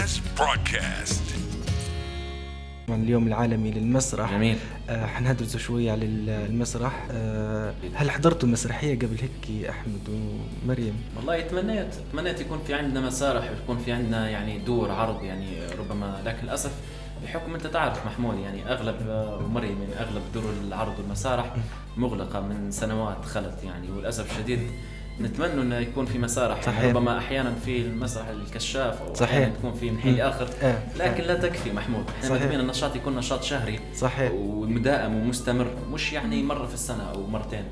Jazz Broadcast. اليوم العالمي للمسرح جميل آه حندرسوا شوية على المسرح آه هل حضرتوا مسرحية قبل هيك أحمد ومريم؟ والله تمنيت تمنيت يكون في عندنا مسارح ويكون في عندنا يعني دور عرض يعني ربما لكن للأسف بحكم أنت تعرف محمود يعني أغلب ومريم يعني أغلب دور العرض والمسارح مغلقة من سنوات خلت يعني وللأسف الشديد نتمنى إنه يكون في مسارح صحيح. يعني ربما أحيانا في المسرح الكشاف أو صحيح. تكون في من حين لاخر آه. لكن لا تكفي محمود. إحنا. مدمين النشاط يكون نشاط شهري. صحيح. ومدائم ومستمر. مش يعني مرة في السنة أو مرتين.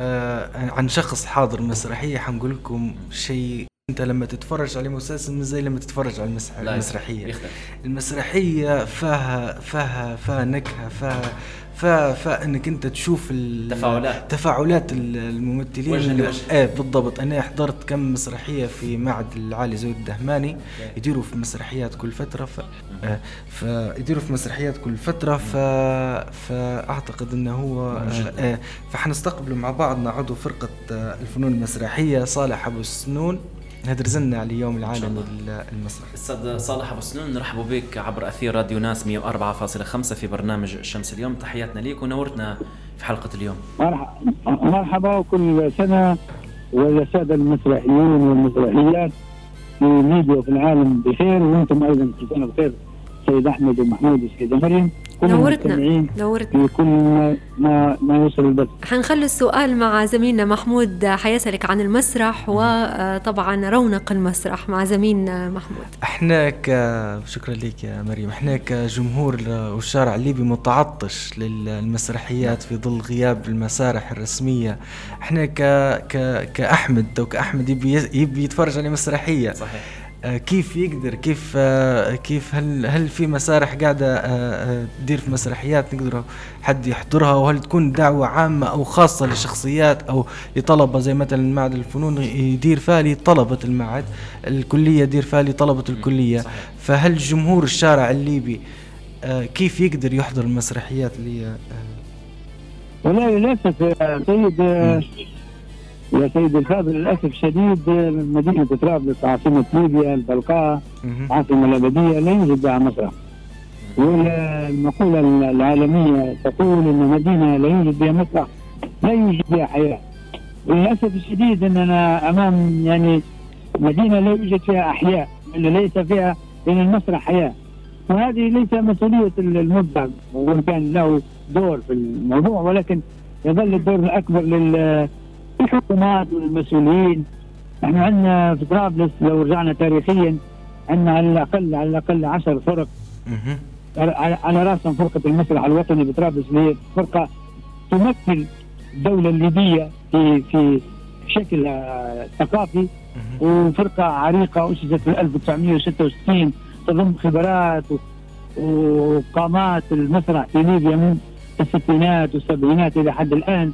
آه عن شخص حاضر مسرحية حنقول لكم شيء أنت لما تتفرج على مسلسل مش زي لما تتفرج على المسرح لا المسرحية. يختلف المسرحية فيها فيها فيها نكهة فيها فيها فيها انك انت تشوف ال- تفاعلات. تفاعلات ال- الممثلين وجه لوجه. إيه بالضبط أنا حضرت كم مسرحية في معهد العالي زود الدهماني يديروا في مسرحيات كل فترة ف... آه، فيديروا في مسرحيات كل فترة ف... فأعتقد أنه هو جدا. آه، فحنستقبلوا مع بعضنا عضو فرقة آه، الفنون المسرحية صالح أبو السنون هدرزلنا على اليوم العالمي. للمسرح أستاذ صالح أبو سنون نرحب بك عبر أثير راديو ناس 104.5 في برنامج الشمس اليوم. تحياتنا ليك ونورتنا في حلقة اليوم. مرحبا وكل سنة والسادة المسرحيين والمسرحيات في الميديا وفي العالم بخير وأنتم أيضا كل سنة بخير سيد أحمد ومحمود والسيدة مريم. نورتنا نورتنا. كل ما ما, ما يوصل البث. حنخلي السؤال مع زميلنا محمود حيسألك عن المسرح وطبعا رونق المسرح مع زميلنا محمود. إحنا ك شكرا لك يا مريم. إحنا كجمهور والشارع الليبي متعطش للمسرحيات في ظل غياب المسارح الرسمية. إحنا ك ك كأحمد تو كأحمد يبي يبي يتفرج على مسرحية. صحيح. كيف يقدر كيف آه، كيف هل هل في مسارح قاعدة آه، آه، تدير في مسرحيات نقدر حد يحضرها؟ وهل تكون دعوة عامة أو خاصة لشخصيات أو لطلبة؟ زي مثلا معهد الفنون يدير فيها لطلبة المعهد الكلية يدير فيها لطلبة الكلية. فهل جمهور الشارع الليبي آه، كيف يقدر يحضر المسرحيات اللي آه، والله للأسف سيد يا سيد الفاضل للأسف الشديد مدينة طرابلس عاصمة ليبيا البلقاء مهم. العاصمة الأبدية لا يوجد بها مسرح والمقولة العالمية تقول أن مدينة لا يوجد بها مسرح لا يوجد بها حياة. وللأسف الشديد أننا أمام يعني مدينة لا يوجد فيها اللي ليس فيها بين المسرح حياة. وهذه ليس مسؤولية المبدع وإن كان له دور في الموضوع ولكن يظل الدور الأكبر لل- للحكومات والمسؤولين إحنا عندنا في طرابلس لو رجعنا تاريخيا عندنا على الأقل على الأقل 10 فرق. على رأسهم فرقة المسرح الوطني بطرابلس اللي هي فرقة تمثل الدولة الليبية في في شكل آه، ثقافي. وفرقة عريقة أسست في 1966 تضم خبرات وقامات المسرح في ليبيا من الستينات والسبعينات إلى حد الآن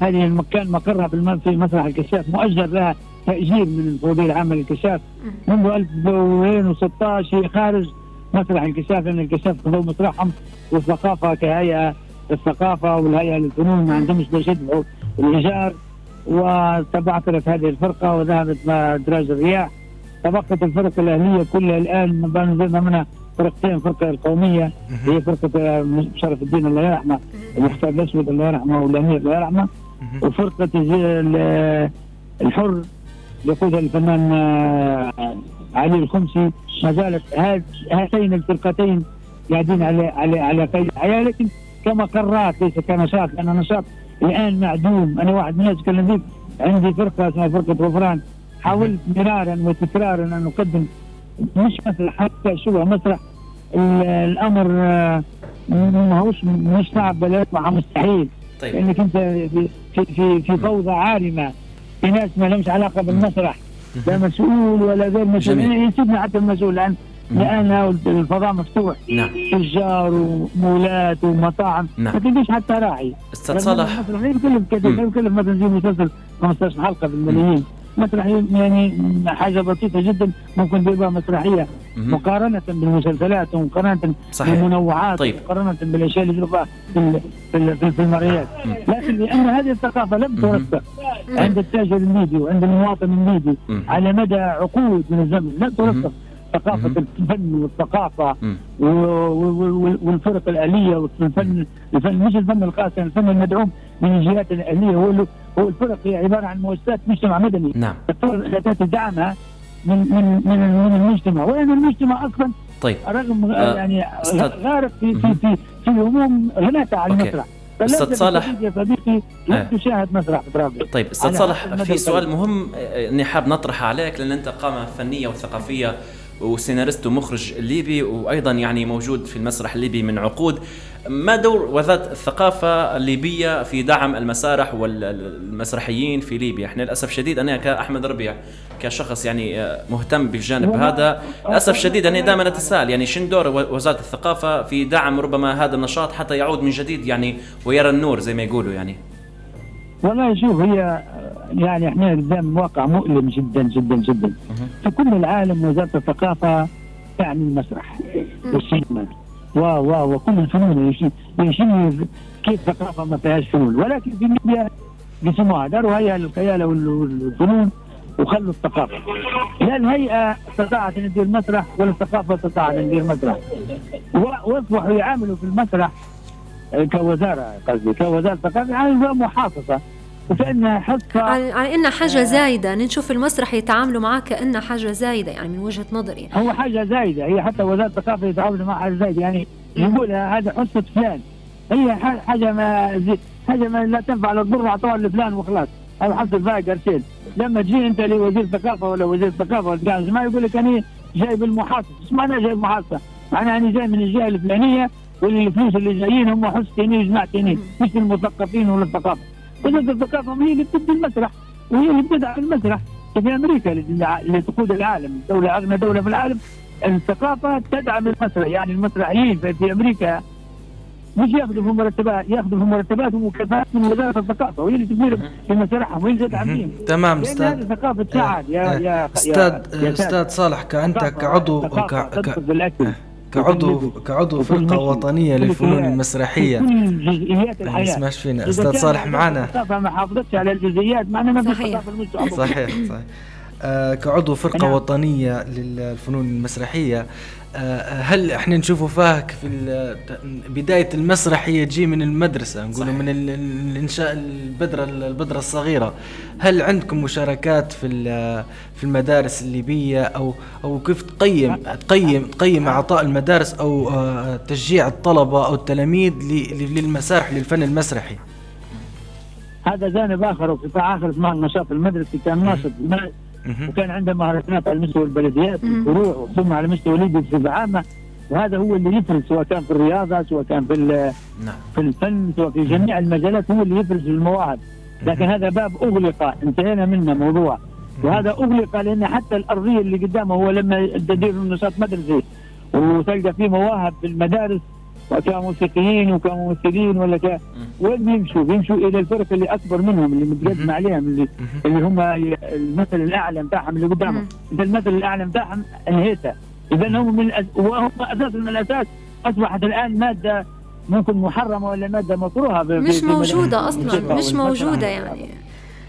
هذه المكان مقرها في الم- في مسرح الكشاف مؤجر لها تأجير من الفوضيه العامه للكشاف منذ 2016 هي خارج مسرح الكشاف لأن الكشاف خذوا مسرحهم والثقافة كهيئة للثقافه والهيئة للفنون ما عندهمش باش يدفعوا الإيجار وتبعثرت هذه الفرقة وذهبت مع دراج الرياح. تبقت الفرق الأهلية كلها الآن نزلنا منها فرقتين فرقة القومية هي فرقة آه، شرف الدين الله يرحمه المختار الأسود الله يرحمه والأمير الله يرحمه. وفرقة الحر يقودها الفنان آه، علي الخمسي. ما زالت هات- هاتين الفرقتين قاعدين على على على قيد الحياة. لكن كمقرات ليس كنشاط لأن نشاط الآن معدوم. أنا واحد من الناس فيك عندي فرقة اسمها فرقة غفران. حاولت مرارا وتكرارا أن نقدم مش مسرح حتى شبه مسرح ال- الأمر آه، ما هوش مش صعب بل مستحيل. طيب. لانك انت في في في, فوضى عارمة. في ناس ما لهمش علاقة بالمسرح. لا مسؤول ولا غير مسؤول. جميل. يسيبنا حتى المسؤول لأن. لأن الفضاء مفتوح. نعم. تجار ومولات ومطاعم. نعم. ما تلقيش حتى راعي. أستاذ صالح يكلف مم. لا يكلف مثلا زي مسلسل 15 حلقة بالملايين. مسرح يعني حاجة بسيطة جدا ممكن تبقى مسرحية. مقارنة بالمسلسلات ومقارنة صحيح بالمنوعات طيب. مقارنه بالأشياء اللي يجربها في ال- في ال- في- في المرئيات مم. لكن لأن هذه الثقافة لم. ترسخ عند التاجر الليبي وعند المواطن الليبي. على مدى عقود من الزمن لم ترسخ ثقافة مهم. الفن والثقافة مم. و- و- و- والفرق الآلية والفن الفن مش الفن القاسي الفن المدعوم من الجهات الآلية هو هو الفرق هي عبارة عن مؤسسات مجتمع مدني نعم الفرق التي تدعمها من من من من المجتمع وين المجتمع أصلا طيب رغم آه، يعني أستاذ- غارق في في. في في هموم غناته على. المسرح فلازم صالح. يا صديقي لا آه. تشاهد مسرح طيب أستاذ صالح في سؤال. مهم آه، إني حاب نطرحه عليك لأن أنت قامه فنية وثقافية وسيناريست ومخرج ليبي وأيضا يعني موجود في المسرح الليبي من عقود. ما دور وزاره الثقافة الليبية في دعم المسارح والمسرحيين في ليبيا؟ إحنا للأسف شديد أنا كأحمد ربيع كشخص يعني آه، مهتم بالجانب هذا للأسف شديد أنا دائما أتساءل يعني شن دور وزارة الثقافة في دعم ربما هذا النشاط حتى يعود من جديد يعني ويرى النور زي ما يقولوا يعني؟ والله شوف هي يعني إحنا قدام واقع مؤلم جدا جدا جدا. في كل العالم وزارة الثقافة تعني المسرح والسينما. و و وكل الفنون يشي يشي كيف ثقافة ما فيهاش فنون. ولكن في ليبيا قسموها داروا هيئه للخيال وال- والفنون وخلوا الثقافة. لا الهيئة استطاعت أن تدير مسرح ولا الثقافه استطاعت أن تدير مسرح. وأصبحوا يعاملوا في المسرح كوزارة قصدي كوزارة ثقافه يعني محافظة. وكانها حصه على, على انها حاجة زايدة. نشوف المسرح يتعاملوا معاه كانها حاجة زايدة يعني من وجهة نظري. هو حاجة زايدة. هي حتى وزارة الثقافة يتعاملوا مع حاجة زايدة. يعني يقولها هذا حصه فلان. هي حاجة ما زي حاجة ما لا تنفع لا تضر اعطوها لفلان وخلاص. هذا حصل فيها قرشين لما تجي أنت لوزير الثقافة ولا وزير الثقافة ولا ما يقول لك أنا جايب المحافظ إيش معناه جايب محافظه؟ معناها أنا جاي من الجهة الفلانية والفلوس اللي جايين هم حصتي وجماعتي مش المثقفين ولا الثقافة. وزاره الثقافه هي اللي بتبني المسرح وهي اللي بتدعم المسرح. في أمريكا اللي تقود العالم دولة أغنى دولة في العالم الثقافة تدعم المسرح. يعني المسرحيين في, أمريكا مش ياخذوا في مرتبات ياخذوا في مرتبات ومكافآت من وزارة الثقافة وهي اللي تدير في مسارحهم وهي اللي تدعم تمام لأن أستاذ. ثقافة سعد يا يا يا أستاذ أستاذ صالح كانت كعضو ك- ك- كعضو كعضو. وطنية كل للفنون كيان. المسرحية كل جزئيات ما الحياة يسمعش فينا إذا أستاذ كان صالح معنا ما حافظتش على الجزئيات معناها ما في صحيح. صحيح صحيح آه كعضو فرقة نعم. وطنية للفنون المسرحية هل إحنا نشوفوا فيها في بداية المسرح هي تجي من المدرسة نقولوا. من ال- ال- الإنشاء البذرة البذرة الصغيرة هل عندكم مشاركات في في المدارس الليبية أو أو كيف تقيم تقيم تقيم إعطاء المدارس أو آه تشجيع الطلبة أو التلاميذ للمسارح للفن المسرحي هذا جانب آخر وقطاع آخر اسمه النشاط المدرسي كان ناشط. وكان عنده مهرجانات على مستوى البلديات. والفروع ثم على مستوى ليبيا بصفة عامة. وهذا هو اللي يفرز سواء كان في الرياضة سواء كان في نعم. في الفن سواء في جميع المجالات هو اللي يفرز المواهب لكن هذا باب أغلق انتهينا منه موضوع. وهذا أغلق لأن حتى الأرضية اللي قدامه هو لما تدير نشاط مدرسي وتلقى فيه مواهب في المدارس وكموسيقيين وكممثلين ولا ك وين بيمشوا؟ بيمشوا إلى الفرق اللي أكبر منهم اللي متقدم. عليهم اللي. اللي هم المثل الأعلى بتاعهم اللي قدامهم. انت المثل الأعلى بتاعهم انهيته إذا هم من الأس... وهم أساسا من الأساس أصبحت الآن مادة ممكن محرمة ولا مادة مكروهة مش موجودة. أصلا مش. موجودة يعني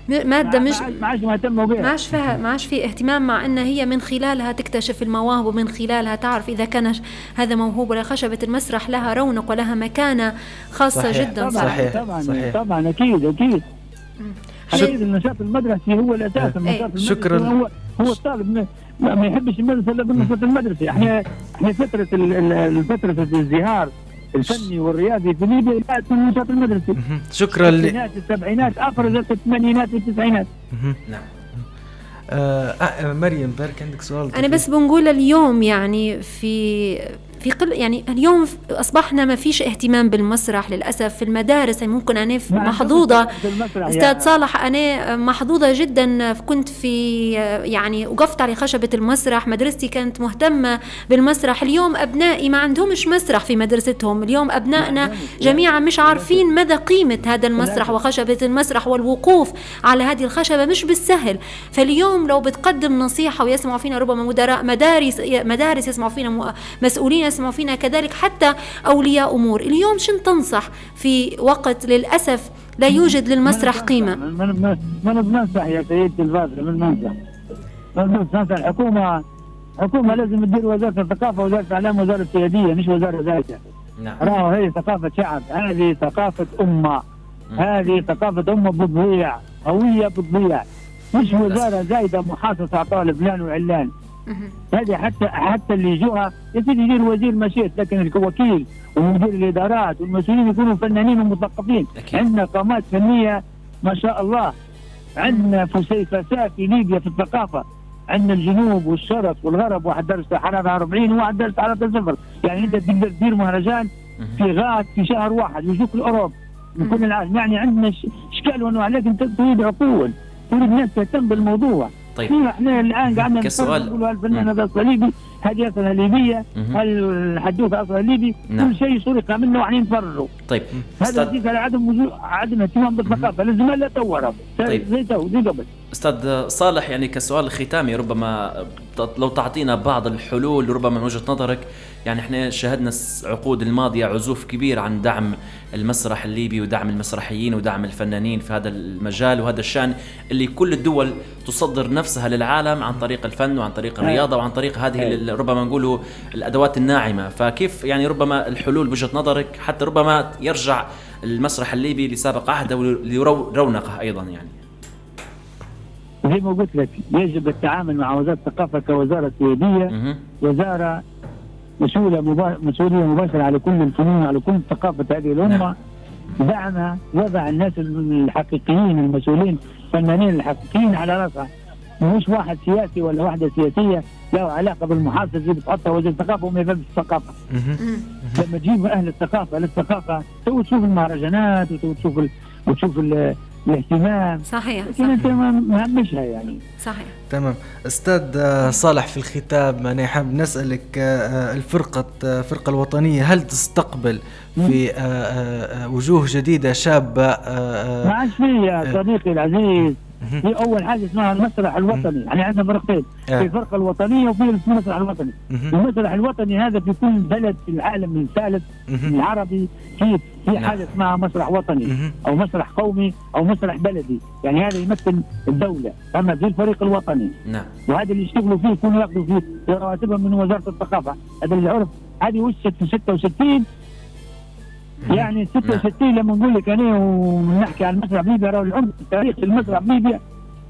مادة مش ما عادش- ما عادش مهتموا ما بها عادش فيها ما عادش في اهتمام مع إن هي من خلالها تكتشف المواهب ومن خلالها تعرف إذا كان هذا موهوب ولا خشبة المسرح لها رونق ولها مكانة خاصة صحيح. جدا طبعا صحيح. طبعا صحيح. طبعا أكيد أكيد شك- أكيد النشاط المدرسي هو الأساس النشاط المدرسي شكراً. هو هو الطالب ما- يحبش المدرسة إلا بالنشاط المدرسي إحنا إحنا فترة فترة الازدهار الفني والرياضي في ليبيا جاءت من النشاط المدرسي. شكرا ل... الستينات السبعينات أفرزت الثمانينات والتسعينات. نعم آه آه مريم بارك عندك سؤال أنا بس بنقول اليوم يعني في في قل يعني اليوم أصبحنا ما فيش اهتمام بالمسرح للأسف. في المدارس يعني ممكن أنا عندهمش محظوظة. المسرح أستاذ صالح أنا محظوظة جدا. كنت في يعني وقفت على خشبة المسرح. مدرستي كانت مهتمة بالمسرح. اليوم أبنائي ما عندهمش مسرح في مدرستهم. اليوم أبنائنا جميعا مش عارفين مدى قيمة هذا المسرح وخشبة المسرح والوقوف على هذه الخشبة. مش بالسهل. فاليوم لو بتقدم نصيحة ويسمعوا فينا ربما مدراء مدارس مدارس يسمعوا فينا مسؤولين يسمعوا فينا كذلك حتى أولياء أمور. اليوم شن تنصح في وقت للأسف لا يوجد للمسرح قيمة؟ من من من بننصح يا سيدتي الفاضله من بننصح من بننصح. الحكومة حكومه لازم تدير وزارة الثقافة وزارة الإعلام وزارة سياديه مش وزارة ذاتها. نعم. راهو هذه ثقافة شعب هذه ثقافة أمة. مم. هذه ثقافة أمة بتضيع هويه بتضيع. مش للأسف. وزارة زايدة محاصصة على طالب فلان وعلان. هذه حتى حتى اللي يجوها يا سيدي يدير وزير مشيت لكن الوكيل ومدير الإدارات والمسؤولين يكونوا فنانين ومثقفين. أكيد. عندنا قامات فنية ما شاء الله. عندنا فسيفساء في ليبيا في الثقافة. عندنا الجنوب والشرق والغرب واحد درجه حرارة 40 وواحد درجه حرارة صفر. يعني أنت تقدر تدير مهرجان. في غاد في شهر واحد ويجوك الأوروب من كل العالم. يعني عندنا إشكال وانواع لكن تريد عقول تريد ناس تهتم بالموضوع. طيب إحنا الآن قاعدين كسؤال. نقول الفنان هذا صليبي هذه اصلها ليبية مهم. الحدوثة اصلها ليبي نعم. كل شيء سرق منه وعين نفرروا طيب هذا يديك على عدم وجود عدم اهتمام بالثقافة لازم لا تورط طيب. زي تو زي قبل أستاذ صالح يعني كسؤال ختامي ربما لو تعطينا بعض الحلول ربما من وجهة نظرك يعني إحنا شهدنا الس- عقود الماضية عزوف كبير عن دعم المسرح الليبي ودعم المسرحيين ودعم الفنانين في هذا المجال وهذا الشأن اللي كل الدول تصدر نفسها للعالم عن طريق الفن وعن طريق الرياضة وعن طريق هذه. ال- ربما نقولوا الأدوات الناعمة. فكيف يعني ربما الحلول بوجهة نظرك حتى ربما يرجع المسرح الليبي لسابق عهده ولرونقه أيضا يعني؟ زي ما قلت لك يجب التعامل مع وزارة الثقافة كوزارة سياديه. وزارة مسؤولة مبا... مسؤولية مباشرة على كل الفنون على كل ثقافة هذه الأمة. دعمها وضع الناس الحقيقيين المسؤولين الفنانين الحقيقيين على راسها. مش واحد سياسي ولا واحدة سياسية له علاقة بالمحافظة اللي بتحطها وزير الثقافة وما يفهمش الثقافة. مهم. مم. لما تجيب أهل الثقافة للثقافه تو تشوف المهرجانات وتو تشوف ال... وتشوف ال... الاهتمام. صحيح لكن صحيح. انت ما مهمشها يعني. صحيح. تمام. أستاذ آه، صالح في الختام أنا حاب نسألك آه، آه، الفرقة الفرقة الوطنية هل تستقبل في وجوه جديدة شابة ما عادش في يا صديقي العزيز. في أول حاجة اسمها المسرح الوطني. يعني عندنا فرقتين. آه. في الفرقة الوطنية وفي المسرح الوطني. المسرح الوطني هذا في كل بلد في العالم الثالث. العربي في في نعم. حاجة اسمها مسرح وطني. أو مسرح قومي أو مسرح بلدي. يعني هذا يمثل الدولة. أما في الفريق الوطني. نعم. وهذا اللي يشتغلوا فيه يكونوا ياخذوا فيه رواتبهم من وزارة الثقافة. هذا اللي عرف هذه وشت في 66 يعني 66 لما نقول لك أنا ونحكي عن المسرح بليبيا راهو العمق التاريخ المسرح بليبيا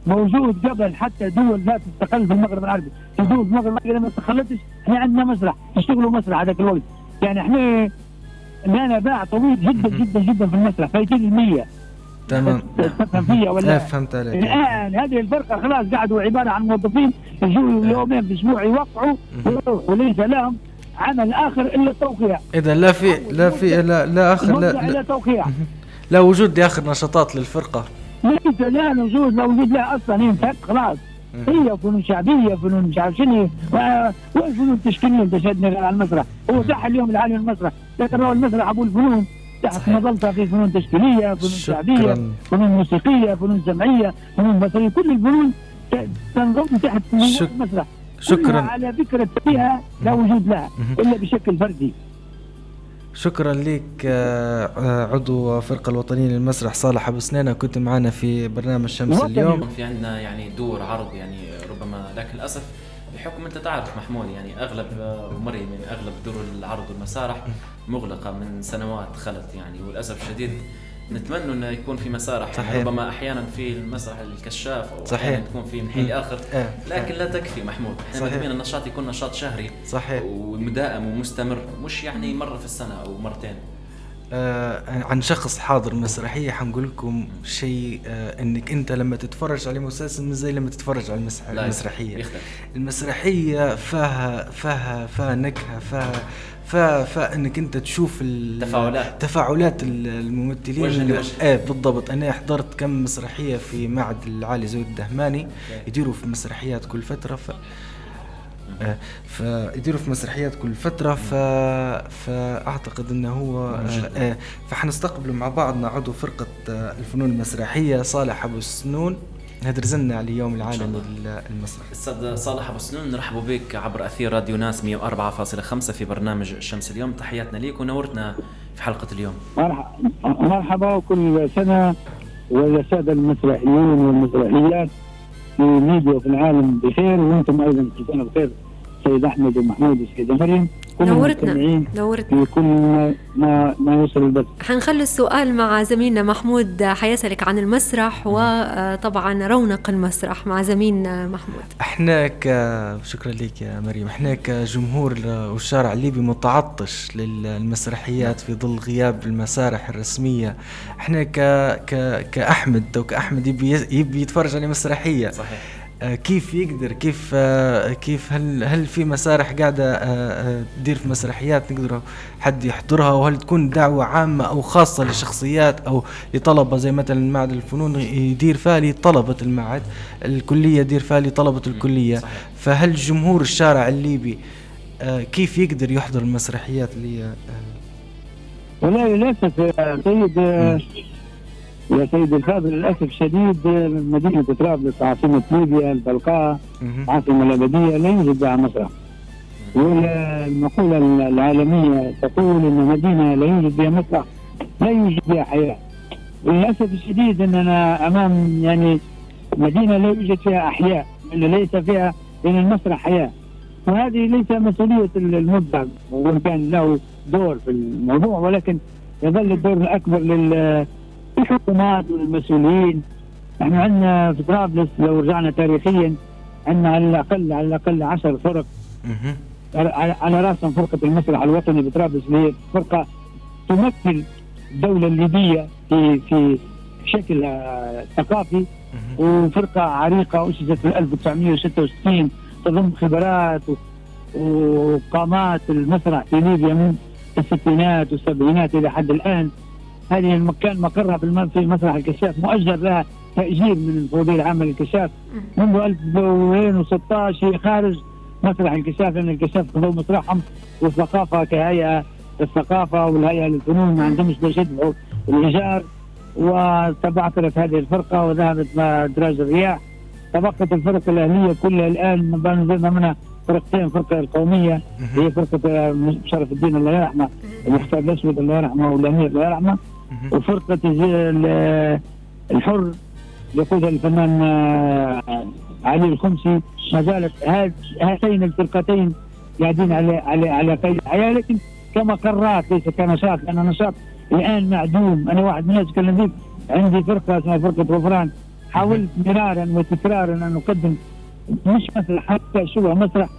موجود قبل حتى دول لا تستقل في المغرب العربي. في دول المغرب العربي لما استقلتش إحنا عندنا مسرح يشتغلوا مسرح هذاك الوقت. يعني إحنا لنا باع طويل جدا جدا جدا في المسرح فايتين المية. تمام. تفهم فيا لا ولا فهمت عليك. الآن هذه الفرقة خلاص قعدوا عبارة عن موظفين يجوا يومين في الأسبوع يوقعوا ويروحوا وليس لهم عمل آخر إلا التوقيع. إذا لا في لا في لا لا اخر لا, لا, توقيع. لا وجود لآخر نشاطات للفرقة. ليس لا وجود لا وجود لها أصلا انتهت خلاص. هي فنون شعبية فنون مش عارف شنو. و- والفنون التشكيلية انت شادني على المسرح. هو صح اليوم العالي المسرح. لكن هو المسرح أبو الفنون. تحت. مظلتها في فنون تشكيلية فنون شعبية فنون موسيقية فنون سمعية فنون بصريه كل الفنون ت- تنضم تحت المسرح. شكرا. على فكره فيها لا وجود لها الا بشكل فردي. شكرا لك آه، آه، عضو فرقة الوطنية للمسرح صالح أبو سنينة. كنت معنا في برنامج شمس. اليوم. في عندنا يعني دور عرض يعني ربما لكن للأسف بحكم أنت تعرف محمود يعني أغلب ومري من أغلب دور العرض والمسارح مغلقة من سنوات خلت يعني وللأسف الشديد نتمنى إنه يكون في مسارح. صحيح. يعني ربما أحيانا في المسرح الكشاف أو صحيح. تكون في من حين لاخر آه، لكن لا تكفي محمود. إحنا صحيح. مدامين النشاط يكون نشاط شهري صحيح. ومدائم ومستمر. مش يعني مرة في السنة أو مرتين. آه عن شخص حاضر مسرحية حنقول لكم شيء آه إنك أنت لما تتفرج على مسلسل مش زي لما تتفرج على المسرحية. المسرحية فيها فيها فيها نكهة فيها فيها فيها انك انت تشوف ال- تفاعلات. تفاعلات ال- الممثلين. وجه. إيه بالضبط. أنا حضرت كم مسرحية في معهد العالي زويد الدهماني. يديروا في مسرحيات كل فترة. ف آه، فيديروا في مسرحيات كل فترة. ف... فأعتقد أنه هو آه، جداً. آه، فحنستقبل مع بعضنا عضو فرقة آه، الفنون المسرحية. صالح أبو السنون. هدرزنا على اليوم العالمي للمسرح أستاذ صالح أبو سنون نرحب بك عبر أثير راديو ناس 104.5 في برنامج الشمس اليوم. تحياتنا ليك ونورتنا في حلقة اليوم. مرحبا مرحبا وكل سنه والساده المسرحيين والمسرحيات في ليبيا وفي العالم بخير. وأنتم أيضا كل سنه بخير. السيد أحمد ومحمود والسيده مريم. نورتنا نورتنا. كل ما ما يوصل البث. حنخلي السؤال مع زميلنا محمود حيسألك عن المسرح وطبعا رونق المسرح مع زميلنا محمود. إحنا ك شكرا لك يا مريم. إحنا كجمهور والشارع الليبي متعطش للمسرحيات في ظل غياب المسارح الرسمية. إحنا ك ك كأحمد وكأحمد يبي يبي يتفرج على مسرحية. صحيح. آه، كيف يقدر كيف آه، كيف هل هل في مسارح قاعدة آه، تدير في مسرحيات نقدر حد يحضرها؟ وهل تكون دعوة عامة أو خاصة لشخصيات أو لطلبة؟ زي مثلا معهد الفنون يدير فيها لطلبة المعهد الكلية يدير فيها لطلبة الكلية. فهل جمهور الشارع الليبي كيف يقدر يحضر المسرحيات اللي والله للأسف سيد يا سيدي الفاضل للأسف الشديد مدينة طرابلس عاصمة ليبيا البلقاء عاصمة الأبدية لا يوجد بها مسرح والمقولة العالمية تقول إن مدينة لا يوجد بها مسرح لا يوجد بها حياة. وللاسف الشديد إننا أمام يعني مدينة لا يوجد فيها أحياء ان ليس فيها من المسرح حياة. وهذه ليس مسؤولية المبدع وإن كان له دور في الموضوع ولكن يظل الدور الأكبر لل الحكومات والمسؤولين إحنا عندنا في طرابلس لو رجعنا تاريخيا عندنا على الاقل على الأقل 10 فرق على رأسهم فرقة المسرح الوطني بطرابلس اللي هي فرقة تمثل الدولة الليبية في في شكل ثقافي وفرقة عريقة أسست في 1966 تضم خبرات وقامات المسرح في ليبيا من الستينات والسبعينات إلى حد الآن. هذه المكان مقرها في مسرح الكشاف مؤجر لها تأجير من الفوضية العامة للكشاف منذ 2016 خارج مسرح الكشاف لأن الكشاف هو مسرحهم والثقافة كهيئة الثقافة والهيئة للفنون ما عندهمش باش يدفعوا الإيجار وتبعثرت هذه الفرقة وذهبت دراج الرياح. تبقت الفرق الأهلية كلها الآن نزلنا منها فرقتين فرقة القومية هي فرقة شرف الدين الله يرحمه المحتاج الأسود الله يرحمه والأمير الله يرحمه. وفرقة الحر يقودها الفنان آه، علي الخمسي. ما زالت هاتين الفرقتين قاعدين على على على قيد الحياة. لكن كمقرات ليس كنشاط لأن نشاط الآن معدوم. أنا واحد من الناس اتكلم عندي فرقة اسمها فرقة غفران. حاولت مرارا وتكرارا أن أقدم. مش مسرح حتى شبه مسرح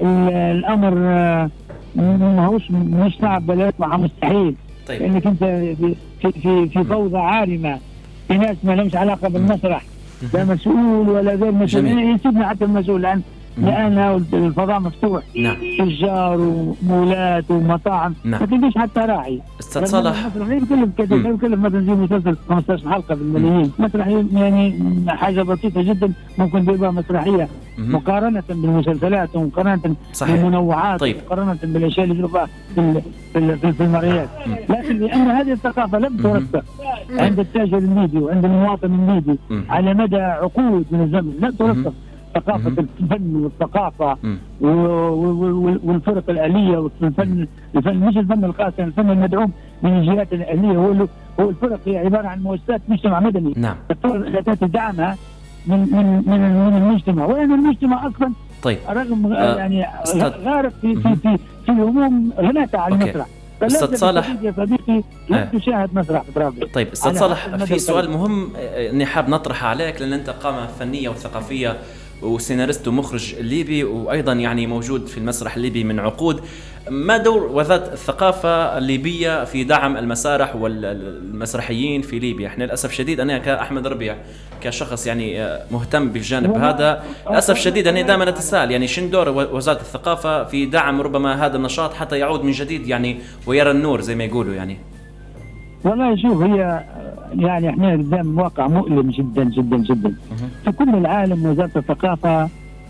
الأمر آه، ما هوش مش صعب بل مستحيل. طيب. لانك انت في في في فوضى عارمة. في ناس ما لهمش علاقة بالمسرح. لا مسؤول ولا غير مسؤول. يسيبنا حتى المسؤول. لأن لأن الفضاء مفتوح. نعم. تجار ومولات ومطاعم. نعم. ما تلقاش حتى راعي. أستاذ صالح. يكلف كذا يكلف مثلا زي مسلسل 15 حلقة بالملايين مسرحيه يعني حاجة بسيطة جدا ممكن تبقى مسرحية. مقارنة بالمسلسلات ومقارنة صحيح. بالمنوعات طيب. مقارنه بالأشياء اللي تشوفها في في, في المرئيات لكن لأن هذه الثقافة لم ترسخ عند التاجر الليبي وعند المواطن الليبي على مدى عقود من الزمن لم ترسخ ثقافه الفن والثقافة والفرق الآلية والفن الفن مش الفن القاسي الفن المدعوم من الجهات الاهليه هو هو الفرق هي عبارة عن مؤسسات مجتمع مدني. نعم. التي تدعمها من من من من المجتمع. وين المجتمع أصلا طيب. رغم آه يعني غارق في في في في هموم هناك على المسرح أستاذ صالح. يا صديقي لا آه. تشاهد مسرح. طرابلس طيب أستاذ صالح في سؤال مهم آه، أني حاب نطرحه عليك لأن أنت قامة فنية وثقافية. وسيناريست ومخرج ليبي وأيضا يعني موجود في المسرح الليبي من عقود. ما دور وزاره الثقافة الليبية في دعم المسارح والمسرحيين في ليبيا؟ إحنا للأسف شديد أنا كأحمد ربيع كشخص يعني مهتم بالجانب هذا للأسف شديد أنا دائما أتساءل يعني شن دور وزارة الثقافة في دعم ربما هذا النشاط حتى يعود من جديد يعني ويرى النور زي ما يقولوا يعني؟ والله شوف هي يعني إحنا قدام واقع مؤلم جدا جدا جدا. في كل العالم وزارة الثقافة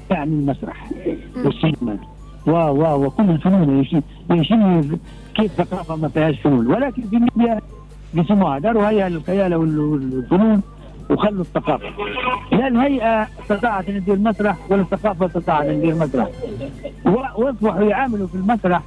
تعني المسرح والسينما. و و وكل الفنون يشين كيف ثقافة ما فيهاش فنون. ولكن في ليبيا قسموها داروا هيئه للخيال والفنون وخلوا الثقافة. لا الهيئه استطاعت أن تدير مسرح ولا الثقافه استطاعت أن تدير مسرح وأصبحوا يعاملوا في المسرح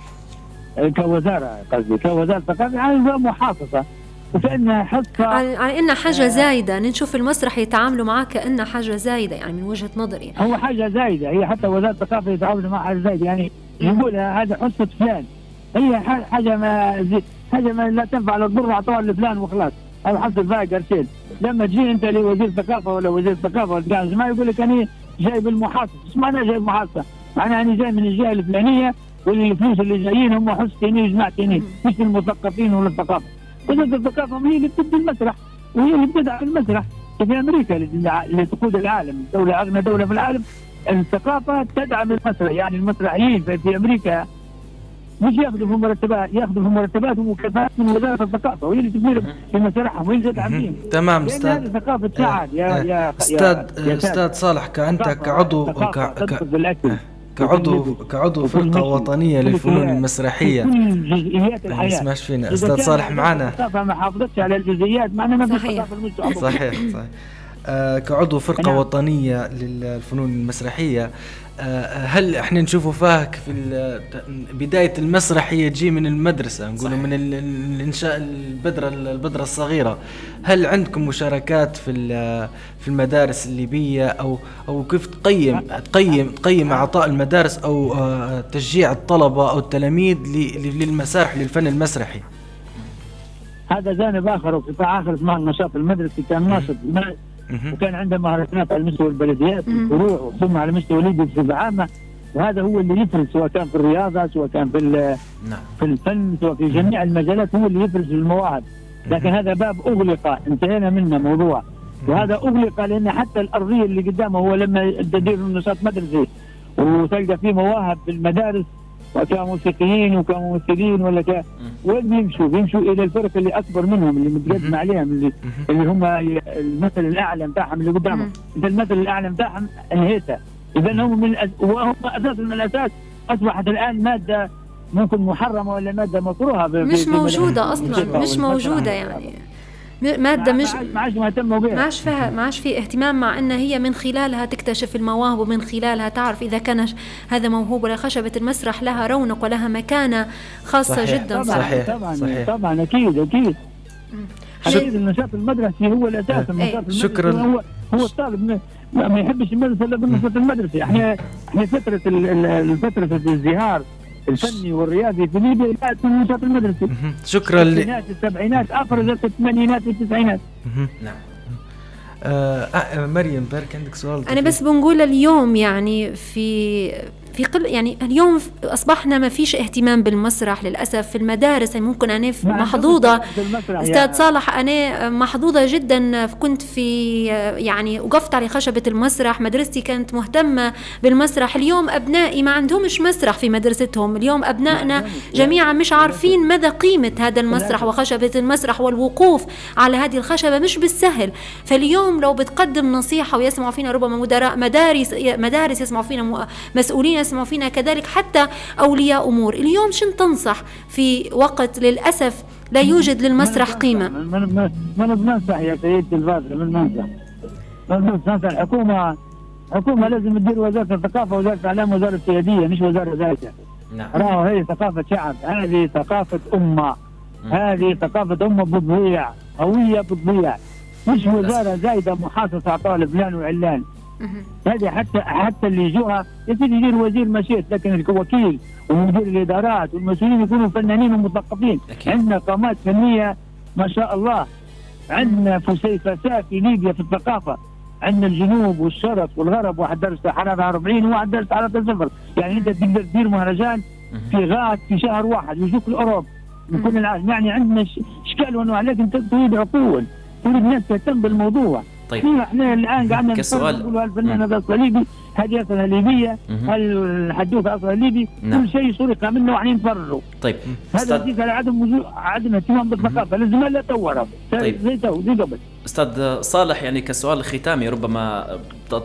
كوزارة قصدي كوزارة ثقافه يعني محافظة. وكانها حصه على, انها حاجة زايدة. نشوف المسرح يتعاملوا معاه كانها حاجة زايدة يعني من وجهة نظري. هو حاجة زايدة. هي حتى وزارة الثقافة يتعاملوا معها حاجة زايدة. يعني يقولها هذا حصة فلان. هي حاجة ما زي حاجة ما لا تنفع لا تضر أعطوها لفلان وخلاص. هذا حصه فيها قرشين لما تجي أنت لوزير الثقافة ولا وزير الثقافة ولا ما يقول لك أنا جايب المحاصصه إيش معناه جايب محاصصه؟ معناها أنا جاي من الجهة الفلانية والفلوس اللي جايين هم حصتيني وجمعتيني مش المثقفين ولا الثقافة. وزاره الثقافه هي اللي بتبني المسرح وهي اللي بتدعم المسرح. في أمريكا اللي تقود العالم دولة أغنى دولة في العالم الثقافة تدعم المسرح. يعني المسرحيين في, في أمريكا مش ياخذوا في مرتبات ياخذوا في مرتبات ومكافآت من وزارة الثقافة. وهي اللي تدير في مسرحهم وهي اللي تدعم تمام أستاذ. ثقافة شعب يا يا يا- أستاذ أستاذ صالح كانت كعضو ثقافة ك- كعضو كعضو. وطنية وفي للفنون في كل جزئيات ما يسمعش فينا. كان صالح معنا. ما حافظتش على الجزئيات معناها ما في صحيح. صحيح صحيح. آه كعضو فرقة نعم. وطنية للفنون المسرحية. هل إحنا نشوفوا فيها في بداية المسرح هي تجي من المدرسة نقولوا. من ال- ال- الانشاء البذرة البذرة الصغيرة هل عندكم مشاركات في في المدارس الليبية أو أو كيف تقيم تقيم تقيم أعطاء المدارس أو آه تشجيع الطلبة أو التلاميذ للمسارح للفن المسرحي هذا جانب آخر وقطاع آخر اسمه النشاط المدرسي كان ناشط. وكان عنده مهرجانات على مستوى البلديات. والفروع ثم على مستوى ليبيا بصفة عامة. وهذا هو اللي يفرز سواء كان في الرياضة سواء كان في نعم. في الفن سواء في جميع المجالات هو اللي يفرز المواهب. لكن هذا باب أغلق انتهينا منه موضوع. وهذا أغلق لأن حتى الأرضية اللي قدامه هو لما تدير نشاط مدرسي وتلقى فيه مواهب في المدارس وكموسيقيين وكممثلين ولا ك وين بيمشوا؟ بيمشوا إلى الفرق اللي أكبر منهم اللي متقدم عليهم اللي. اللي هم المثل الأعلى بتاعهم اللي قدامهم. انت المثل الأعلى بتاعهم انهيته إذا هم من الأس... وهم أساسا من الأساس أصبحت الآن مادة ممكن محرمة ولا مادة مكروهة في- مش موجودة أصلا مش. موجودة يعني مادة ما- مش ما- عادش مهتموا بها ما عادش فيها ما عادش في اهتمام مع إن هي من خلالها تكتشف المواهب ومن خلالها تعرف إذا كان هذا موهوب ولا خشبة المسرح لها رونق ولها مكانة خاصة صحيح. جدا طبعا صحيح. طبعا صحيح. طبعا أكيد أكيد. أكيد النشاط المدرسي هو الاساس النشاط المدرسي شكراً. هو هو الطالب ما- يحبش المدرسة إلا بالنشاط المدرسي إحنا إحنا فترة ال- ال- فترة الازدهار الفني والرياضي في ليبيا جاءت من النشاط المدرسي. شكرا ل... الستينات السبعينات افرزت الثمانينات والتسعينات. نعم. آه آه مريم بارك عندك سؤال؟ أنا بس بنقول اليوم يعني في في قل يعني اليوم أصبحنا ما فيش اهتمام بالمسرح للأسف في المدارس يعني ممكن أنا محظوظة. أستاذ يا- صالح أنا محظوظة جدا كنت في يعني وقفت على خشبة المسرح مدرستي كانت مهتمة بالمسرح. اليوم أبنائي ما عندهمش مسرح في مدرستهم. اليوم أبنائنا جميعا مش عارفين مدى قيمة هذا المسرح وخشبة المسرح والوقوف على هذه الخشبة مش بالسهل. فاليوم لو بتقدم نصيحة ويسمعوا فينا ربما مدراء مدارس مدارس يسمعوا فينا مسؤولين يسمعوا فينا كذلك حتى أولياء أمور. اليوم شن تنصح في وقت للأسف لا يوجد للمسرح قيمة؟ من من من بننصح يا سيدي الفاضل من بننصح من بننصح الحكومة الحكومة لازم تدير وزارة الثقافة وزارة الإعلام وزارة سياديه مش وزارة ذاتيه نعم. راهو هي ثقافة شعب هذه ثقافة أمة. مم. هذه ثقافة أمة بتضيع هويه بتضيع. مش وزارة زايدة محاصصة اعطاها لفلان وعلان. مهم. هذه حتى حتى اللي يجوها يصير يدير وزير مشيت لكن الوكيل ومدير الإدارات والمسؤولين يكونوا فنانين ومثقفين. عندنا قامات فنية ما شاء الله. عندنا فسيفساء في ليبيا في الثقافة. عندنا الجنوب والشرق والغرب واحد درس حراره 40 وواحد درس حراره صفر. يعني أنت تقدر تدير مهرجان. في غاد في شهر واحد ويجوك الأوروب. من كل العالم يعني عندنا إشكال وانواع لكن تريد عقول تريد ناس تهتم بالموضوع طيب إحنا الآن قاعدين كسؤال. نقول هالفنان مم. هذا أصلا ليبي هذه أصلا ليبية مهم. هالحدوثه أصلا ليبي نعم. كل شيء سرق منه وعليه نفرجوا طيب هذا أستاذ على عدم وجود عدم اهتمام بالثقافة لازم لا تورط طيب. زي تو زي قبل أستاذ صالح يعني كسؤال ختامي ربما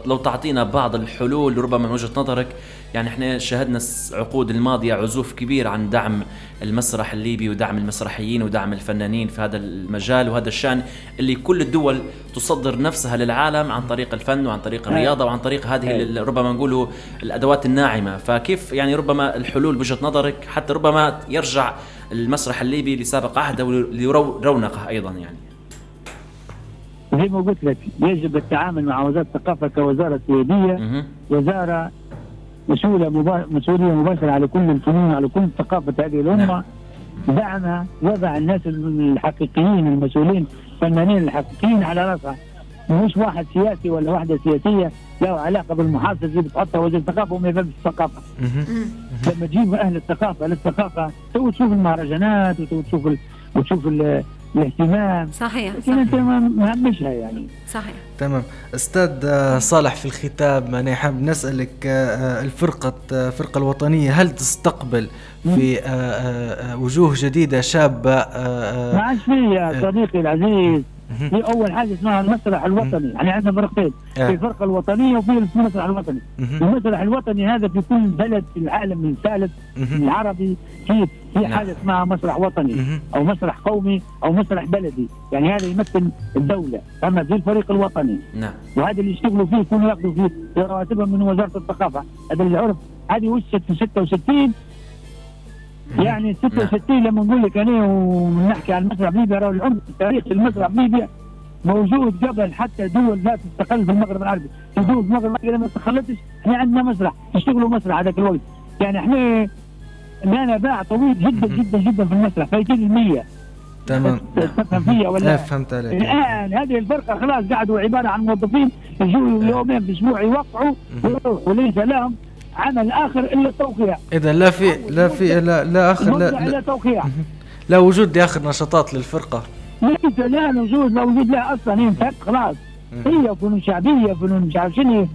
لو تعطينا بعض الحلول ربما من وجهة نظرك يعني إحنا شاهدنا الس- عقود الماضية عزوف كبير عن دعم المسرح الليبي ودعم المسرحيين ودعم الفنانين في هذا المجال وهذا الشأن اللي كل الدول تصدر نفسها للعالم عن طريق الفن وعن طريق الرياضة وعن طريق هذه أي. ربما نقولوا الأدوات الناعمة. فكيف يعني ربما الحلول بوجهة نظرك حتى ربما يرجع المسرح الليبي لسابق عهده ولرونقه أيضا يعني؟ زي ما قلت لك يجب التعامل مع وزارة الثقافة كوزارة سياديه وزارة مسؤولة مسؤولية مباشرة على كل الفنون على كل ثقافة هذه الأمة نعم. دعم وضع الناس الحقيقيين المسؤولين الفنانين الحقيقيين على راسها مش واحد سياسي ولا واحدة سياسية له علاقة بالمحافظه اللي بتحطها وزير الثقافة وما يفهمش الثقافة. لما تجيب أهل الثقافة للثقافة تو تشوف المهرجانات وتشوف ال... وتشوف. الاهتمام. صحيح لكن أنت مهمشها يعني. صحيح. تمام. أستاذ صالح في الختام أنا حاب نسألك آه، الفرقه الفرقة آه، الوطنية هل تستقبل في آه، وجوه جديدة شابة ما عادش في يا صديقي العزيز. في أول حاجة اسمها المسرح الوطني. يعني عندنا فرقتين. في الفرقة الوطنية وفي المسرح الوطني. المسرح الوطني هذا في كل بلد في العالم الثالث العربي في في نعم. حاجة اسمها مسرح وطني أو مسرح قومي أو مسرح بلدي. يعني هذا يمثل الدولة. أما في الفريق الوطني. نعم. وهذا اللي يشتغلوا فيه يكونوا ياخذوا فيه رواتبهم من وزارة الثقافة. هذا اللي عرف هذه وشت في 66 يعني 66 لما نقول لك أنا ونحكي عن المسرح بليبيا راهو العمق تاريخ المسرح بليبيا موجود قبل حتى دول لا تستقل في المغرب العربي. في دول المغرب العربي لما استقلتش إحنا عندنا مسرح يشتغلوا مسرح هذاك الوقت. يعني إحنا لنا باع طويل جدا جدا جدا في المسرح. فايتين المية. تمام. تفهم فيا ولا؟ فهمت عليك. الآن هذه الفرقة خلاص قعدوا عبارة عن موظفين يجوا يومين في الأسبوع يوقعوا ويروحوا. وليس لهم عمل آخر إلا التوقيع. إذا لا في لا في لا لا آخر لا لا توقيع. لا وجود لآخر نشاطات للفرقة. ليس لا وجود لا وجود لا أصلا هي انفك خلاص هي فنون شعبية فنون مش عارف شنو.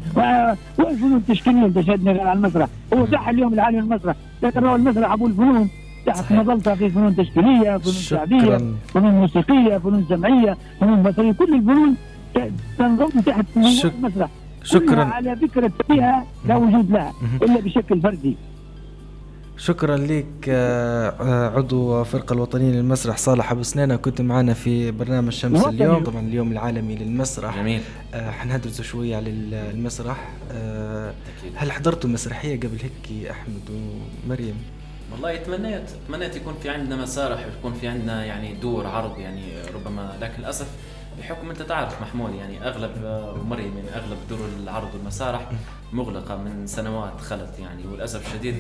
والفنون التشكيليه أنت شدني على المسرح. هو صح اليوم العالي المسرح. لكن هو المسرح أبو الفنون. تحت مظلتها في فنون تشكيلية فنون شعبية فنون موسيقية فنون سمعية فنون بصريه كل الفنون تنضم تحت المسرح. شكرا. على فكرة فيها لا وجود لها إلا بشكل فردي. شكرا لك آه، آه، عضو فرقة الوطنية للمسرح صالح أبو سنانة. كنت معنا في برنامج شمس اليوم طبعا اليوم العالمي للمسرح. جميل. آه، حندرسوا شوية على المسرح. هل حضرتوا مسرحية قبل هيك أحمد ومريم؟ والله تمنيت تمنيت يكون في عندنا مسارح ويكون في عندنا يعني دور عرض يعني ربما لكن للأسف بحكم انت تعرف محمود يعني أغلب ومريم يعني أغلب دور العرض والمسارح مغلقة من سنوات خلت يعني وللأسف الشديد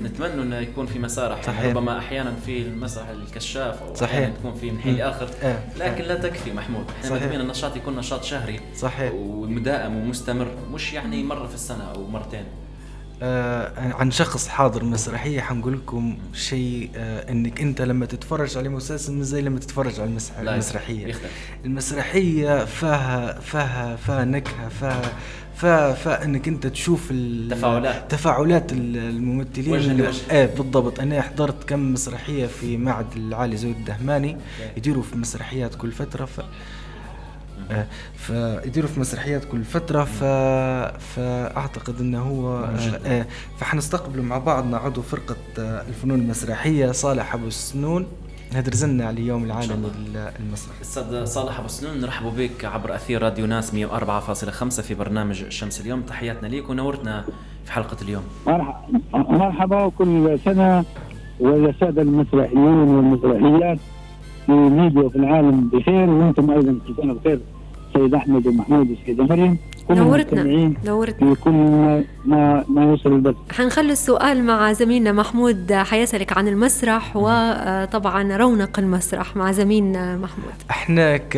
نتمنى إنه يكون في مسارح صحيح. ربما أحيانا في المسرح الكشاف أو صحيح. تكون في من حين لاخر إيه. لكن لا تكفي محمود. إحنا مدمين النشاط يكون نشاط شهري صحيح. ومدائم ومستمر مش يعني مرة في السنة أو مرتين. آه عن شخص حاضر مسرحية حنقول لكم شيء آه إنك أنت لما تتفرج على مسلسل مش زي لما تتفرج على المسرحيه يختلف. المسرحية فيها فيها فيها نكهة فيها فانك أنت تشوف التفاعلات تفاعلات. الممثلين. إيه بالضبط. أنا حضرت كم مسرحية في معهد العالي زود الدهماني. يديروا في مسرحيات كل فترة ف فيديروا في مسرحيات كل فترة ف... فأعتقد أنه هو آه، آه، فحنستقبلوا مع بعضنا عضو فرقة الفنون المسرحية صالح أبو السنون. هذا رزلنا على اليوم العالمي للمسرح أستاذ صالح أبو سنون نرحب بك عبر أثير راديو ناس 104.5 في برنامج الشمس اليوم. تحياتنا ليك ونورتنا في حلقة اليوم. مرحبا مرحبا وكل سنة والساده المسرحيين والمسرحيات. في ليبيا وفي العالم بخير وأنتم أيضا سنه بخير. سيد أحمد ومحمود والسيده مريم نورتنا نورتنا. في كل ما ما يوصل البث. حنخلي السؤال مع زميلنا محمود حيسألك عن المسرح وطبعا رونق المسرح مع زميلنا محمود. إحنا ك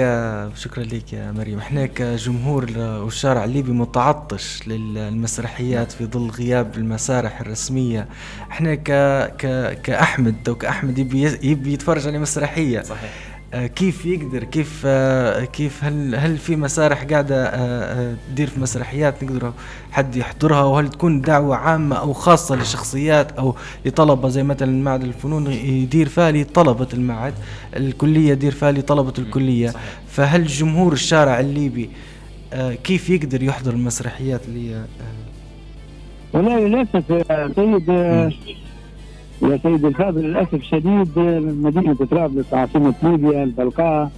شكرا لك يا مريم. إحنا كجمهور والشارع الليبي متعطش للمسرحيات في ظل غياب المسارح الرسمية. إحنا ك ك كأحمد أو كاحمد يبي يبي يتفرج على مسرحية. صحيح. كيف يقدر كيف آه، كيف هل هل في مسارح قاعدة آه، تدير في مسرحيات نقدر حد يحضرها؟ وهل تكون دعوة عامة أو خاصة لشخصيات أو لطلبة؟ زي مثلا معهد الفنون يدير فيها لطلبة المعهد الكلية يدير فيها لطلبة الكلية. صحيح. فهل جمهور الشارع الليبي كيف يقدر يحضر المسرحيات اللي والله للأسف سيد يا سيدي الفاضل للأسف الشديد مدينة طرابلس عاصمة ليبيا البلقاء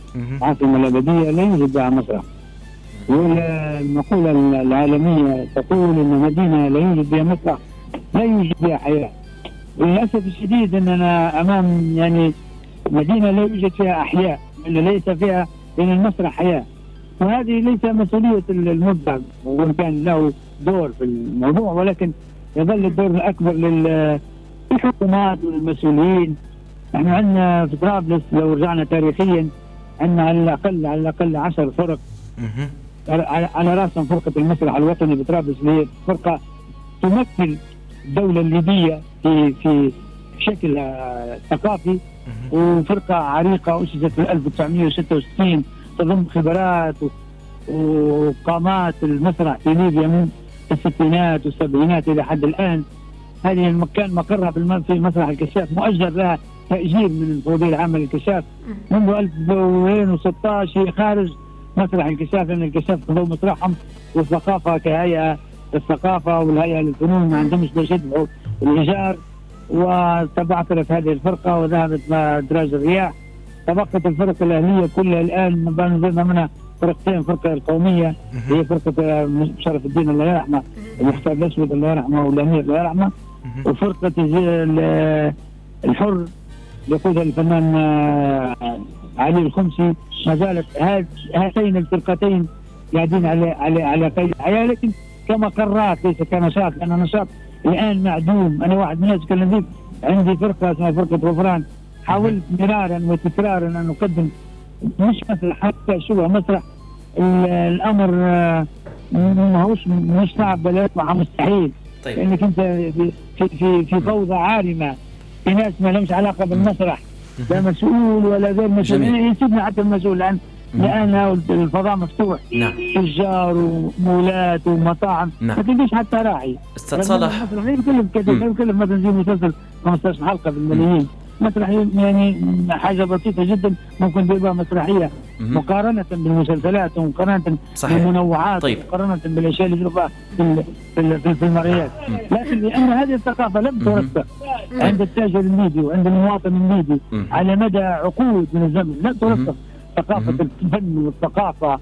عاصمة الأبدية لا يوجد بها مسرح والمقولة العالمية تقول أن مدينة لا يوجد فيها مسرح لا يوجد فيها حياة. للأسف الشديد أننا أمام يعني مدينة لا يوجد فيها أحياء ليس فيها بين المسرح حياة. وهذه ليس مسؤولية المبدع وإن كان له دور في الموضوع ولكن يظل الدور الأكبر للحكومات والمسؤولين إحنا عندنا في طرابلس لو رجعنا تاريخيا عندنا على الأقل على الأقل 10 فرق. على رأسهم فرقة المسرح الوطني بطرابلس اللي هي فرقة تمثل الدولة الليبية في في شكل آه، ثقافي وفرقة عريقة أسست في 1966 تضم خبرات وقامات المسرح في ليبيا من الستينات والسبعينات إلى حد الآن. هذه المكان مقرها في مسرح الكشاف مؤجر لها تأجير من الفوضية العامة للكشاف منذ 2016 خارج مسرح الكشاف لأن الكشاف خذوا مسرحهم والثقافة كهيئة الثقافة والهيئة للفنون ما عندهمش باش يدفعوا الإيجار. وتبعثرت هذه الفرقة وذهبت مع دراج الرياح. تبقت الفرق الأهلية كلها الآن نزلنا منها فرقتين فرقة القومية هي فرقة شرف الدين الله يرحمه المختار الأسود الله يرحمه والأمير الله يرحمه. وفرقة الحر يقودها الفنان آه، علي الخمسي. ما زالت هاتين الفرقتين قاعدين على على على قيد الحياة. لكن كمقرات ليس كنشاط لأن نشاط الآن معدوم. أنا واحد من الناس اتكلم فيك عندي فرقة اسمها فرقة غفران. حاولت مرارا وتكرارا أن أقدم مش مسرح حتى شبه مسرح الأمر آه، ما هوش مش صعب بل يطلع مستحيل. طيب. لأنك أنت في في في فوضى عارمة. في ناس ما لهمش علاقة بالمسرح. لا مسؤول ولا غير مسؤول. يسيبنا حتى المسؤول. لأن لأن الفضاء مفتوح. نعم. تجار ومولات ومطاعم. نعم. ما تلقيش حتى راعي. أستاذ صالح يكلف يكلف مثلا زي مسلسل 15 حلقة بالملايين. مسرحية يعني حاجة بسيطة جدا ممكن تبقى مسرحية مقارنة بالمسلسلات ومقارنة صحيح. بالمنوعات طيب. مقارنه بالأشياء اللي تشوفها في في, في المرئيات لكن لأن هذه الثقافة لم ترسخ عند التاجر الليبي وعند المواطن الليبي على مدى عقود من الزمن لم ترسخ ثقافة الفن والثقافة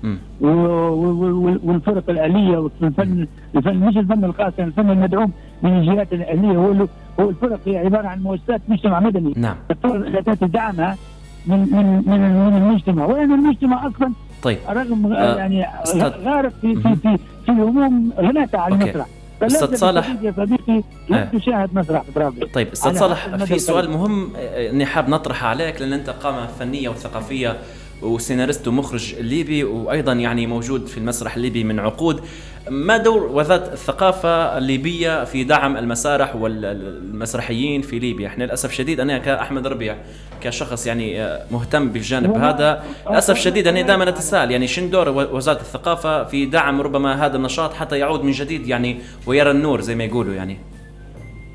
والفرق الآلية والفن الفن مش الفن القاسي الفن المدعوم من الجهات الآلية. هو هو الفرق هي عبارة عن مؤسسات مجتمع مدني. نعم. التي تدعمها من من من من المجتمع. وين المجتمع أصلا طيب. رغم آه يعني غارق في في في في هموم هناك على المسرح. أستاذ صالح. يا صديقي لا آه. تشاهد مسرح بطرابلس طيب أستاذ صالح في سؤال مهم آه، إني حاب نطرحه عليك لأن أنت قامة فنية وثقافية. وسيناريست ومخرج ليبي وأيضا يعني موجود في المسرح الليبي من عقود. ما دور وزاره الثقافة الليبية في دعم المسارح والمسرحيين في ليبيا؟ إحنا للأسف شديد أنا كأحمد ربيع كشخص يعني مهتم بالجانب هذا للأسف شديد أنا دائما أتساءل يعني شن دور وزارة الثقافة في دعم ربما هذا النشاط حتى يعود من جديد يعني ويرى النور زي ما يقولوا يعني؟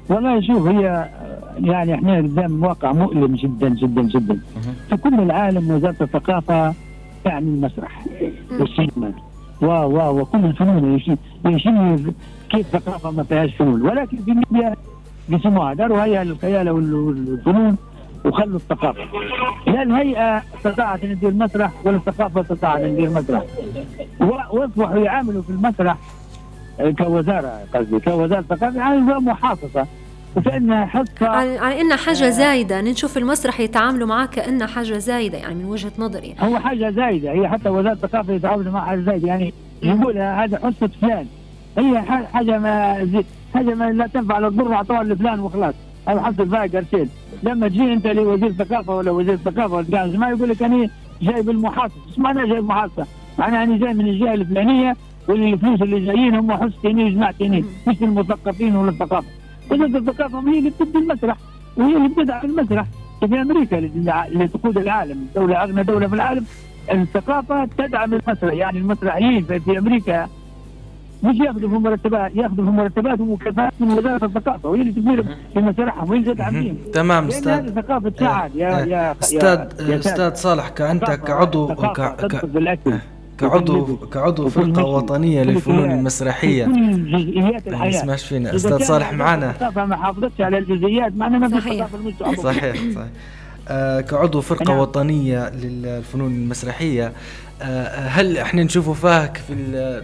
والله شوف هي يعني إحنا قدام واقع مؤلم جدا جدا جدا. في كل العالم وزارة الثقافة تعني المسرح والسينما. و و وكل الفنون يشيل كيف ثقافة ما فيهاش فنون. ولكن في ليبيا قسموها داروا هيئه للخيال والفنون وخلوا الثقافة. لا الهيئة استطاعت أن تدير مسرح ولا الثقافة استطاعت أن تدير مسرح وأصبحوا يعاملوا في المسرح كوزارة قصدي كوزارة ثقافة نظام محافظة. وكانها حصه على انها حاجة زايدة نشوف المسرح يتعاملوا معاه كانها حاجة زايدة يعني من وجهة نظري. هو حاجة زايدة هي حتى وزارة الثقافة يتعاملوا معها حاجة زايدة يعني يقول هذا حصة فلان. هي حاجة ما زي حاجة ما لا تنفع لا تضر أعطوها لفلان وخلاص. هذا حصه فيها قرشين لما تجي أنت لوزير الثقافة ولا وزير الثقافة ولا ما يقول لك أنا جاي بالمحافظ إيش معناه جاي بالمحافظه؟ معناه أنا جاي من الجهة الفلانية والفلوس اللي جايين هم حصتين وجماعتين مش المثقفين ولا الثقافة. وزاره الثقافه هي اللي بتبني المسرح وهي اللي بتدعم المسرح. في أمريكا اللي تقود العالم دولة أغنى دولة في العالم الثقافة تدعم المسرح. يعني المسرحيين في أمريكا مش ياخذوا في مرتبات ياخذوا في مرتبات ومكافآت من وزارة الثقافة وهي اللي تدير في مسارحهم وهي اللي تدعم تمام أستاذ. ثقافة سعد يا يا أستاذ أستاذ صالح كانت كعضو ك... كعضو كعضو فرقة وطنية للفنون المسرحية. جزئيات الحياة. ما يسمعش فينا أستاذ صالح معنا. ما حافظتش على الجزئيات معنا ما صحيح. صحيح صحيح. كعضو فرقة نعم. وطنية للفنون المسرحية. آه، هل إحنا نشوفوا فيها في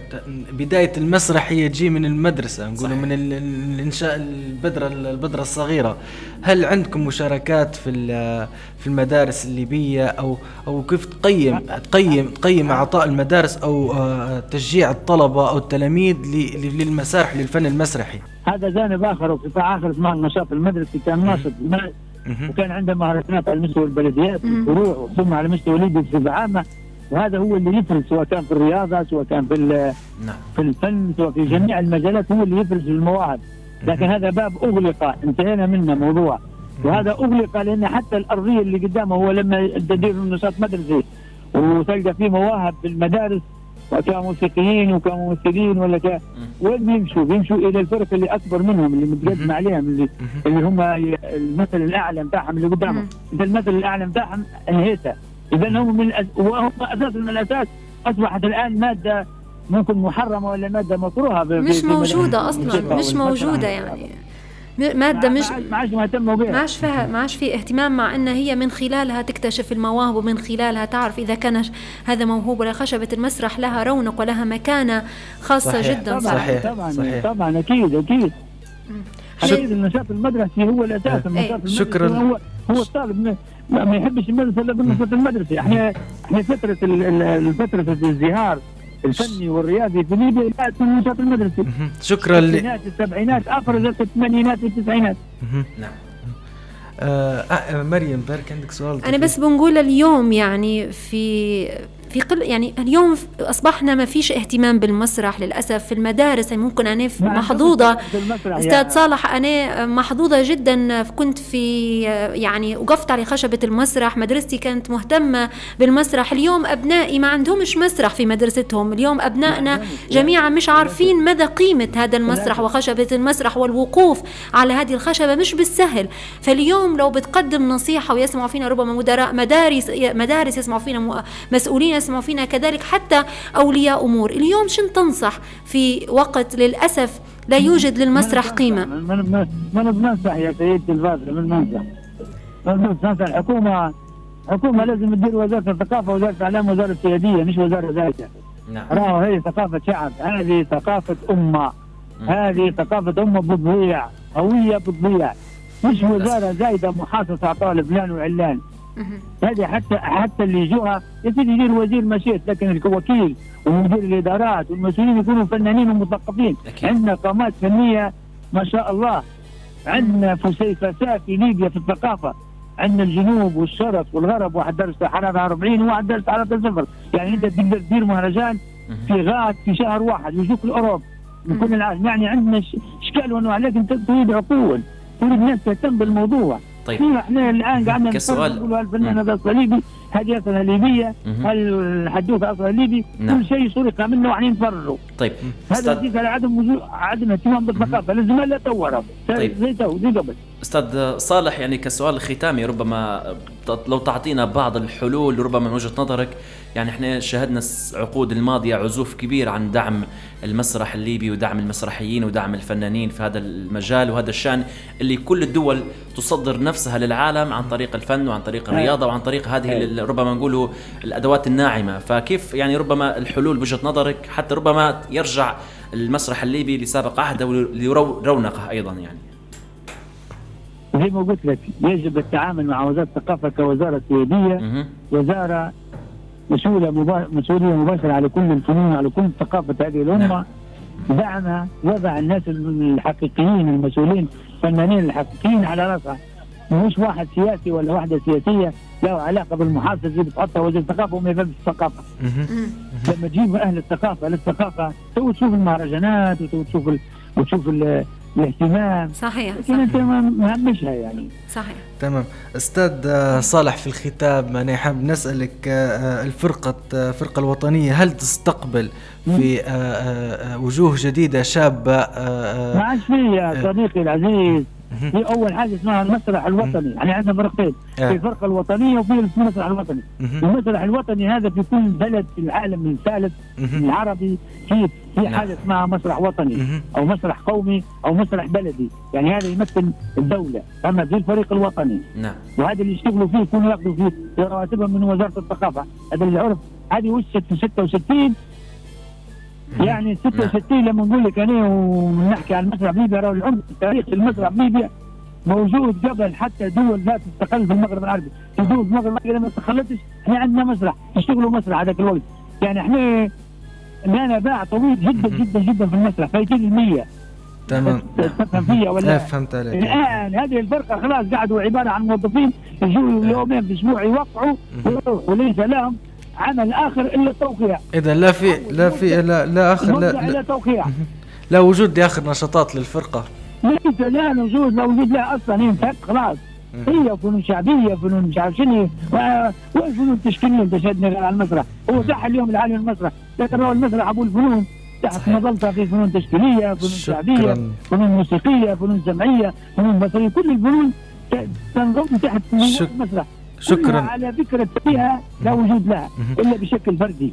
بداية المسرح هي تجي من المدرسة نقولوا صحيح. من ال- ال- الإنشاء البذرة البذرة الصغيرة. هل عندكم مشاركات في في المدارس الليبية؟ أو أو كيف تقيم تقيم تقيم أعطاء المدارس أو آه، تشجيع الطلبة أو التلاميذ للمسارح للفن المسرحي؟ هذا جانب آخر وقطاع آخر اسمه النشاط المدرسي كان ناشط. وكان عنده مهرجانات على مستوى البلديات. والفروع ثم على مستوى ليبيا بصفه عامه وهذا هو اللي يفرز سواء كان في الرياضة سواء كان في ال- نعم. في الفن سواء في جميع المجالات هو اللي يفرز المواهب. لكن هذا باب أغلق انتهينا منه موضوع. وهذا أغلق لأن حتى الأرضية اللي قدامه هو لما تدير نشاط مدرسي وتلقى فيه مواهب في المدارس وكموسيقيين وكممثلين ولا ك... وين بيمشوا؟ بيمشوا إلى الفرق اللي أكبر منهم اللي متقدم عليهم اللي اللي هم المثل الأعلى بتاعهم اللي قدامهم. انت المثل الأعلى بتاعهم انهيته. إذا هم من الأس... وهم أساسا من الأساس. أصبحت الآن مادة ممكن محرمة ولا مادة مكروهة مش المدارس أصلا. مش. موجودة يعني. م- مادة ما- مش ما- عادش مهتموا بها. ما عادش فيها ما عادش في اهتمام مع إن هي من خلالها تكتشف المواهب ومن خلالها تعرف إذا كان هذا موهوب ولا خشبة. المسرح لها رونق ولها مكانة خاصة صحيح. جدا. طبعا صحيح. طبعا صحيح. طبعا أكيد أكيد. شك- أكيد النشاط المدرسي هو الأساس النشاط المدرسي شكراً. هو هو الطالب ما- يحبش المدرسة إلا بالنشاط المدرسي. إحنا إحنا فترة ال- ال- فترة الازدهار. الفني والرياضي في ليبيا من النشاط المدرسي. شكرا ل... الستينات السبعينات أفرزت الثمانينات والتسعينات. نعم آه آه مريم بارك عندك سؤال أنا بس بنقول اليوم يعني في في قل يعني اليوم أصبحنا ما فيش اهتمام بالمسرح للأسف. في المدارس يعني ممكن أنا عندهمش محظوظة. أستاذ يعني. صالح أنا محظوظة جدا. كنت في يعني وقفت على خشبة المسرح. مدرستي كانت مهتمة بالمسرح. اليوم أبنائي ما عندهمش مسرح في مدرستهم. اليوم أبنائنا جميعا مش عارفين مدى قيمة هذا المسرح وخشبة المسرح والوقوف على هذه الخشبة. مش بالسهل. فاليوم لو بتقدم نصيحة ويسمعوا فينا ربما مدراء مدارس مدارس يسمعوا فينا مسؤولين يسمعوا فينا كذلك حتى أولياء أمور. اليوم شن تنصح في وقت للأسف لا يوجد للمسرح قيمة؟ من من من بننصح يا سيدتي الفاضله من بننصح من بننصح الحكومة حكومه لازم تدير وزارة الثقافة وزارة الإعلام وزارة سياديه مش وزارة ذاتها. نعم. راهو هي ثقافة شعب هذه ثقافة أمة. مم. هذه ثقافة أمة بتضيع هويه بتضيع. مش وزارة زايدة محاصصة على طالب فلان وعلان. هذه حتى حتى اللي يجوها يا سيدي يدير وزير مشيت لكن الوكيل ومدير الإدارات والمسؤولين يكونوا فنانين ومثقفين. عندنا قامات فنية ما شاء الله. عندنا فسيفساء في ليبيا في الثقافة. عندنا الجنوب والشرق والغرب واحد درس حرارة 40 وواحد درس حرارة صفر. يعني أنت تقدر تدير مهرجان. في غاد في شهر واحد ويجوك الأوروب. من كل العالم يعني عندنا إشكال وانواع لكن تريد عقول تريد ناس تهتم بالموضوع. طيب. إحنا الآن قاعدين. نقول الفنان هذا صليبي هذه اصلها ليبيه مهم. الحدوثه اصلها ليبي نعم. كل شيء سرق منه وعين نفرروا طيب. هذا نتيجه لعدم وجود عدم اهتمام بالثقافة. لازم لا تورط. طيب. زي تو زي قبل. أستاذ صالح يعني كسؤال ختامي ربما لو تعطينا بعض الحلول ربما من وجهة نظرك يعني إحنا شاهدنا الس- عقود الماضية عزوف كبير عن دعم المسرح الليبي ودعم المسرحيين ودعم الفنانين في هذا المجال وهذا الشأن اللي كل الدول تصدر نفسها للعالم عن طريق الفن وعن طريق الرياضة وعن طريق هذه. ال- ربما نقولوا الأدوات الناعمة. فكيف يعني ربما الحلول بوجهة نظرك حتى ربما يرجع المسرح الليبي لسابق عهده ولرونقه أيضا يعني؟ زي ما قلت لك يجب التعامل مع وزارة الثقافة كوزارة سياديه. وزارة مسؤولة مبا... مسؤولية مباشرة على كل الفنون على كل ثقافة هذه الأمة دعمها وضع الناس الحقيقيين المسؤولين الفنانين الحقيقيين على راسها مش واحد سياسي ولا واحدة سياسية له علاقة بالمحافظه اللي بتحطها وزير الثقافة وما يفهمش. مم. لما تجيب أهل الثقافة للثقافة تو تشوف المهرجانات وتو تشوف ال... وتشوف. الاهتمام. صحيح لكن أنت ما مهمشها يعني. صحيح. تمام. أستاذ صالح في الختام أنا حاب نسألك آه، آه، الفرقة آه، الفرقة الوطنية هل تستقبل في وجوه جديدة شابة ما عادش في يا صديقي العزيز. في أول حاجة اسمها المسرح الوطني. يعني عندنا فرقتين. آه. في الفرقة الوطنية وفي المسرح الوطني. المسرح الوطني هذا في كل بلد في العالم الثالث. العربي في في نعم. حاجة اسمها مسرح وطني. أو مسرح قومي أو مسرح بلدي. يعني هذا يمثل الدولة. أما في الفريق الوطني. نعم. وهذا اللي يشتغلوا فيه يكونوا ياخذوا فيه رواتبهم من وزارة الثقافة. هذا اللي عرف هذه وشت في 66 يعني 66 لما نقول لك أنا ونحكي عن مسرح ليبيا راهو العمق تاريخ المسرح ليبيا موجود قبل حتى دول لا تستقل في المغرب العربي. في دول المغرب العربي لما استقلتش إحنا عندنا مسرح يشتغلوا مسرح هذاك الوقت. يعني إحنا لنا باع طويل جدا جدا جدا في المسرح فايتين المية. تمام. تفهم فيا لا ولا فهمت عليك. الآن هذه الفرقة خلاص قعدوا عبارة عن موظفين يجوا يومين في الأسبوع يوقعوا ويروحوا وليس لهم عمل اخر إلا التوقيع. إذا لا في لا في لا لا آخر لا, لا, توقيع لا وجود لاخر نشاطات للفرقة. ليس لا وجود لا وجود لها أصلا هي انتهت خلاص هي فنون شعبية فنون مش عارف شنو. و- والفنون التشكيليه أنت شادني على المسرح. هو صح اليوم العالي المسرح. لكن هو المسرح أبو الفنون. تحت. مظلتها في فنون تشكيلية فنون شعبية فنون موسيقية فنون سمعية فنون بصرية. كل الفنون ت- تنضم تحت المسرح. شكراً. على فكره فيها لا وجود لها. إلا بشكل فردي